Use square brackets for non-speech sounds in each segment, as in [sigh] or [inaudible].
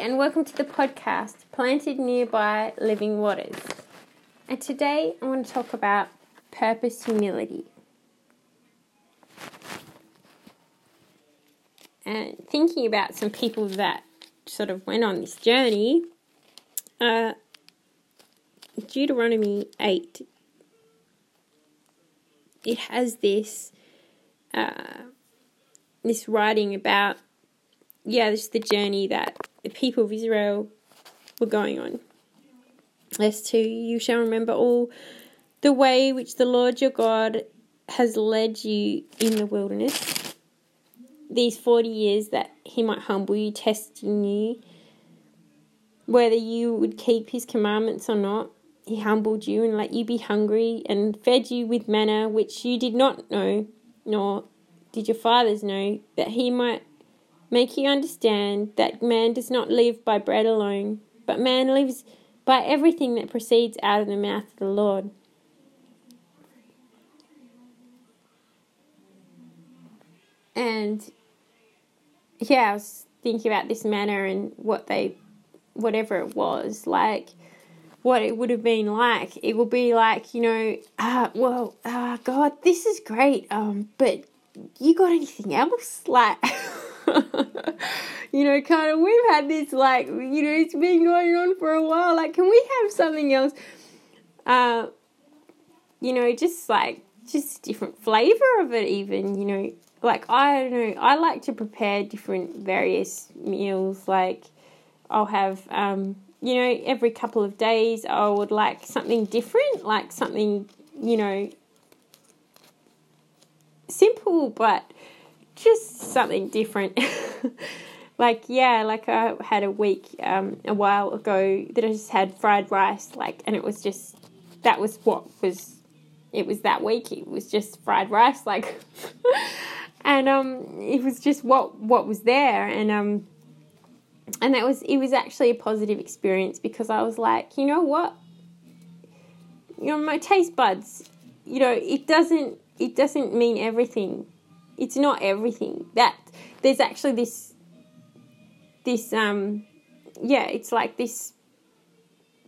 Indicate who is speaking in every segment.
Speaker 1: and welcome to the podcast Planted Nearby Living Waters. And today I want to talk about purpose humility. And thinking about some people that sort of went on this journey, uh, Deuteronomy 8, it has this, uh, this writing about, yeah, this is the journey that the people of Israel were going on. As to you shall remember all the way which the Lord your God has led you in the wilderness, these 40 years that he might humble you, testing you, whether you would keep his commandments or not. He humbled you and let you be hungry and fed you with manna which you did not know, nor did your fathers know, that he might make you understand that man does not live by bread alone, but man lives by everything that proceeds out of the mouth of the Lord. And yeah, I was thinking about this manna and what they, whatever it was, like what it would have been like. It would be like, you know, ah, uh, well, ah, uh, God, this is great, um, but you got anything else? [laughs] Like, [laughs] you know, kind of, we've had this, like, you know, it's been going on for a while. Like, can we have something else? Uh, you know, just like, just different flavor of it, even, you know. Like, I don't know, I like to prepare different various meals. Like, I'll have, um, you know, every couple of days, I would like something different, like something, you know, simple but just something different. [laughs] like yeah, like I had a week um, a while ago that I just had fried rice, like, and it was just that was what was it was that week. It was just fried rice, [laughs] like, and um, it was just what what was there, and um, and that was it was actually a positive experience because I was like, you know what, you know, my taste buds, you know, it doesn't it doesn't mean everything it's not everything. That there's actually this this um yeah, it's like this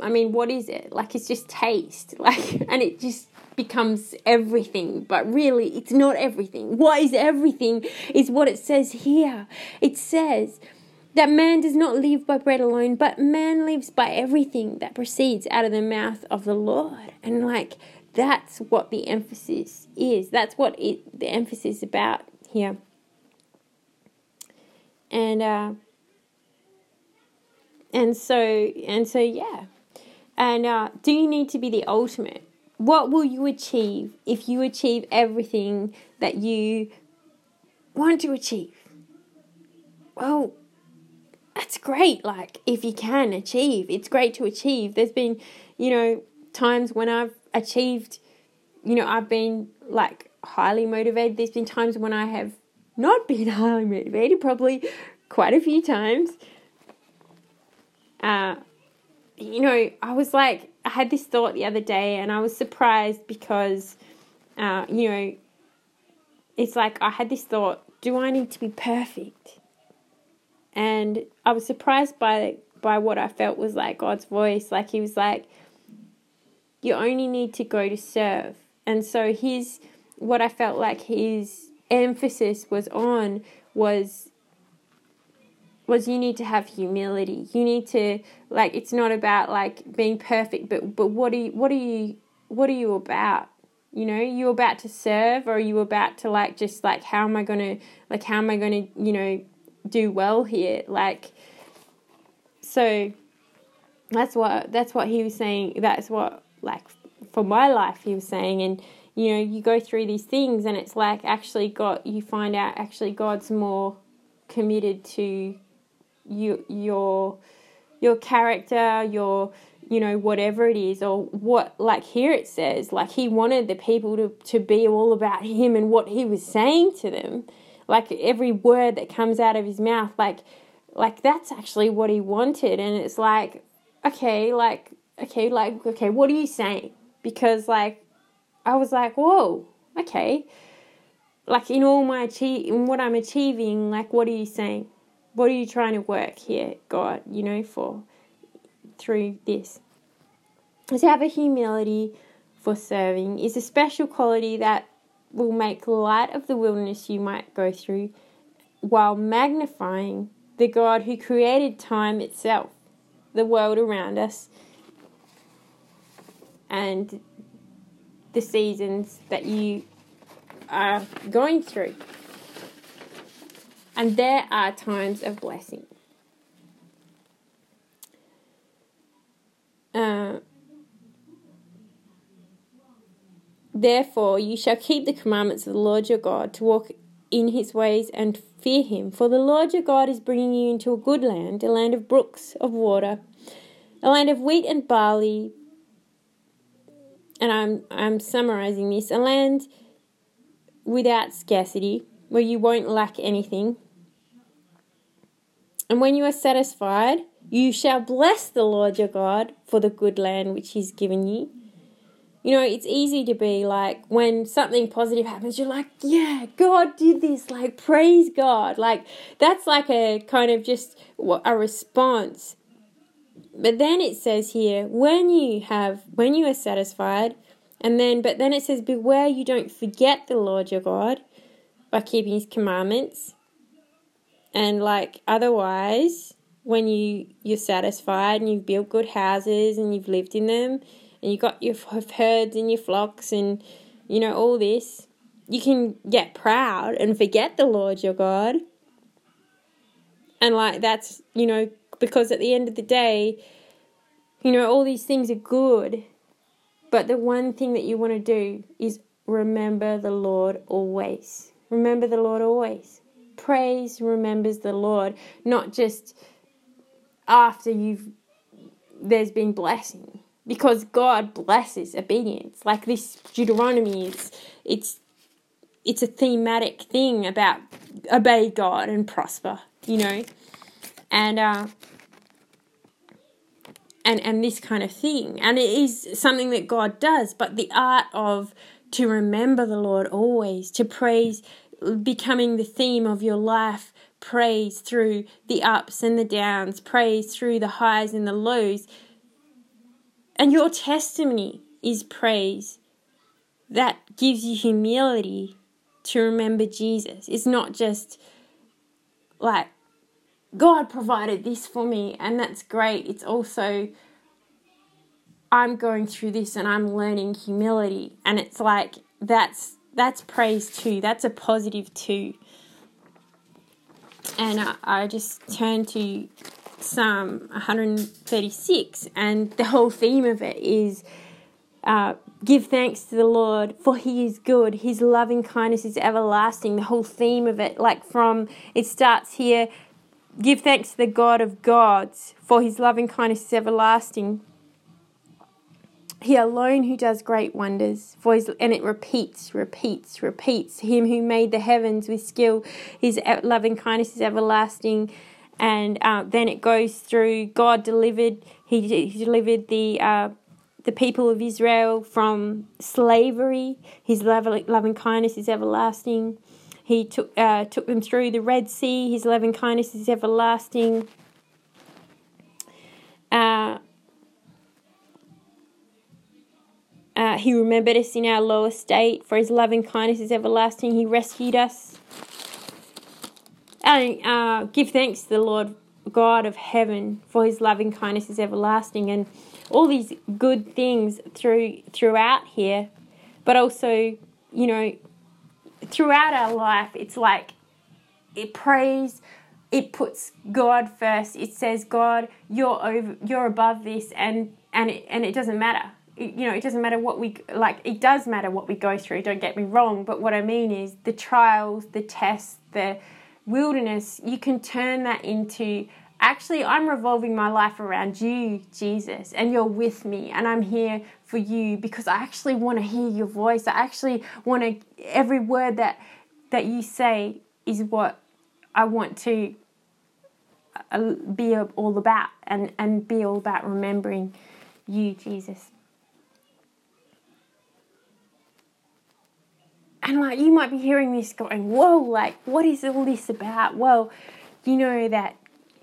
Speaker 1: I mean, what is it? Like it's just taste. [laughs] Like and it just becomes everything, but really it's not everything. What is everything is what it says here. It says that man does not live by bread alone, but man lives by everything that proceeds out of the mouth of the Lord. And like that's what the emphasis is. That's what it, the emphasis is about here. And uh, and so and so yeah. And uh, do you need to be the ultimate? What will you achieve if you achieve everything that you want to achieve? Well, that's great. Like, if you can achieve, it's great to achieve. There's been, you know, times when I've achieved, you know, I've been like highly motivated. There's been times when I have not [laughs] been highly motivated, probably quite a few times. Uh, you know, I was like, I had this thought the other day, and I was surprised because, uh, you know, it's like I had this thought: Do I need to be perfect? And I was surprised by by what I felt was like God's voice. Like He was like, you only need to go to serve. And so his what I felt like his emphasis was on was was you need to have humility. You need to like it's not about like being perfect, but but what are you what are you what are you about? You know, you about to serve or are you about to like just like how am I gonna like how am I gonna, you know, do well here? Like so that's what that's what he was saying that's what like for my life he was saying and you know you go through these things and it's like actually god you find out actually god's more committed to you your your character your you know whatever it is or what like here it says like he wanted the people to to be all about him and what he was saying to them. Like every word that comes out of his mouth like like that's actually what he wanted. And it's like okay like okay, like, okay, what are you saying? Because, like, I was like, whoa, okay. Like, in all my achieve, in what I'm achieving, like, what are you saying? What are you trying to work here, God, you know, for through this? To have a humility for serving is a special quality that will make light of the wilderness you might go through while magnifying the God who created time itself, the world around us, and the seasons that you are going through. And there are times of blessing. Uh, Therefore, you shall keep the commandments of the Lord your God to walk in his ways and fear him. For the Lord your God is bringing you into a good land, a land of brooks of water, a land of wheat and barley. And I'm I'm summarizing this a land without scarcity, where you won't lack anything. And when you are satisfied, you shall bless the Lord your God for the good land which he's given you. You know, it's easy to be like, when something positive happens, you're like, yeah, God did this, like, praise God. Like, that's like a kind of just a response. But then it says here, when you have, when you are satisfied, and then, but then it says, beware you don't forget the Lord your God by keeping his commandments. And like, otherwise, when you, you're satisfied and you've built good houses and you've lived in them, and you've got your herds and your flocks and you know all this you can get proud and forget the lord your god and like that's you know because at the end of the day you know all these things are good but the one thing that you want to do is remember the lord always. Remember the lord always. Praise remembers the lord not just after you've there's been blessing because God blesses obedience. Like this Deuteronomy is it's it's a thematic thing about obey God and prosper, you know, and uh, and and this kind of thing, and it is something that God does. But the art of to remember the Lord always, to praise, becoming the theme of your life, praise through the ups and the downs, praise through the highs and the lows and your testimony is praise that gives you humility to remember Jesus. It's not just like, God provided this for me, and that's great. It's also, I'm going through this and I'm learning humility. And it's like, that's that's praise too. That's a positive too. And I, I just turn to Psalm 136, and the whole theme of it is uh, give thanks to the Lord, for He is good. His loving kindness is everlasting. The whole theme of it, like from it starts here give thanks to the God of gods, for His loving kindness is everlasting. He alone who does great wonders, for his, and it repeats, repeats, repeats. Him who made the heavens with skill, his loving kindness is everlasting and uh, then it goes through God delivered he, he delivered the uh, the people of Israel from slavery. His loving, loving kindness is everlasting. He took uh, took them through the Red Sea. His loving kindness is everlasting. Uh, uh, he remembered us in our low estate, for his loving kindness is everlasting. He rescued us and uh, give thanks to the Lord God of heaven, for his loving kindness is everlasting, and all these good things through throughout here, but also, you know, throughout our life, it's like it prays, it puts God first. It says, God, you're over, you're above this, and and it, and it doesn't matter. It, you know, it doesn't matter what we like. It does matter what we go through. Don't get me wrong, but what I mean is the trials, the tests, the wilderness, you can turn that into actually, I'm revolving my life around you, Jesus, and you're with me, and I'm here for you because I actually want to hear your voice. I actually want to, every word that, that you say is what I want to uh, be all about and, and be all about remembering you, Jesus. And like you might be hearing this going, whoa, like what is all this about? Well, you know, that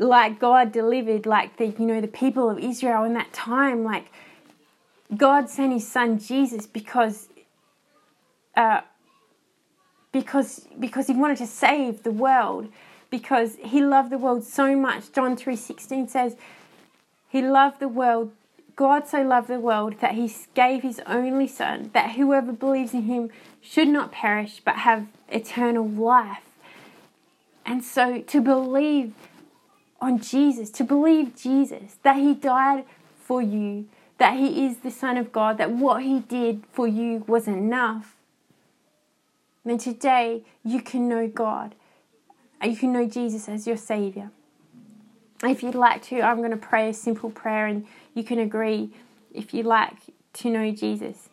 Speaker 1: like God delivered like the you know the people of Israel in that time like God sent his son Jesus because uh, because because he wanted to save the world because he loved the world so much. John 3:16 says he loved the world God so loved the world that he gave his only son that whoever believes in him should not perish but have eternal life. And so to believe on Jesus, to believe Jesus, that He died for you, that He is the Son of God, that what He did for you was enough. Then today you can know God. You can know Jesus as your Savior. If you'd like to, I'm going to pray a simple prayer and you can agree if you'd like to know Jesus.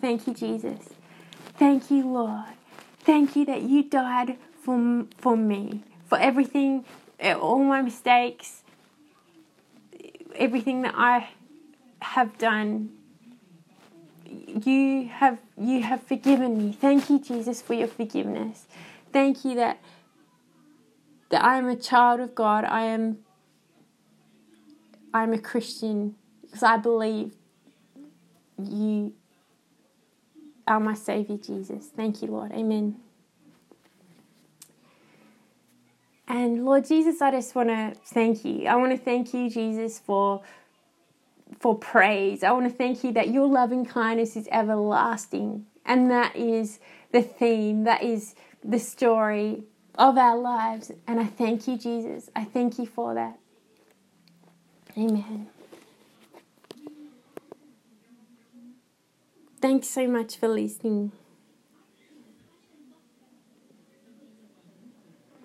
Speaker 1: Thank you, Jesus. Thank you, Lord. Thank you that you died for, for me for everything, eh, all my mistakes, everything that I have done. You have you have forgiven me. Thank you, Jesus, for your forgiveness. Thank you that that I am a child of God. I am I'm a Christian because I believe you are my Savior, Jesus. Thank you, Lord. Amen. And Lord Jesus, I just want to thank you. I want to thank you, Jesus, for for praise. I want to thank you that your loving kindness is everlasting. And that is the theme, that is the story of our lives. And I thank you, Jesus. I thank you for that. Amen. Thanks so much for listening.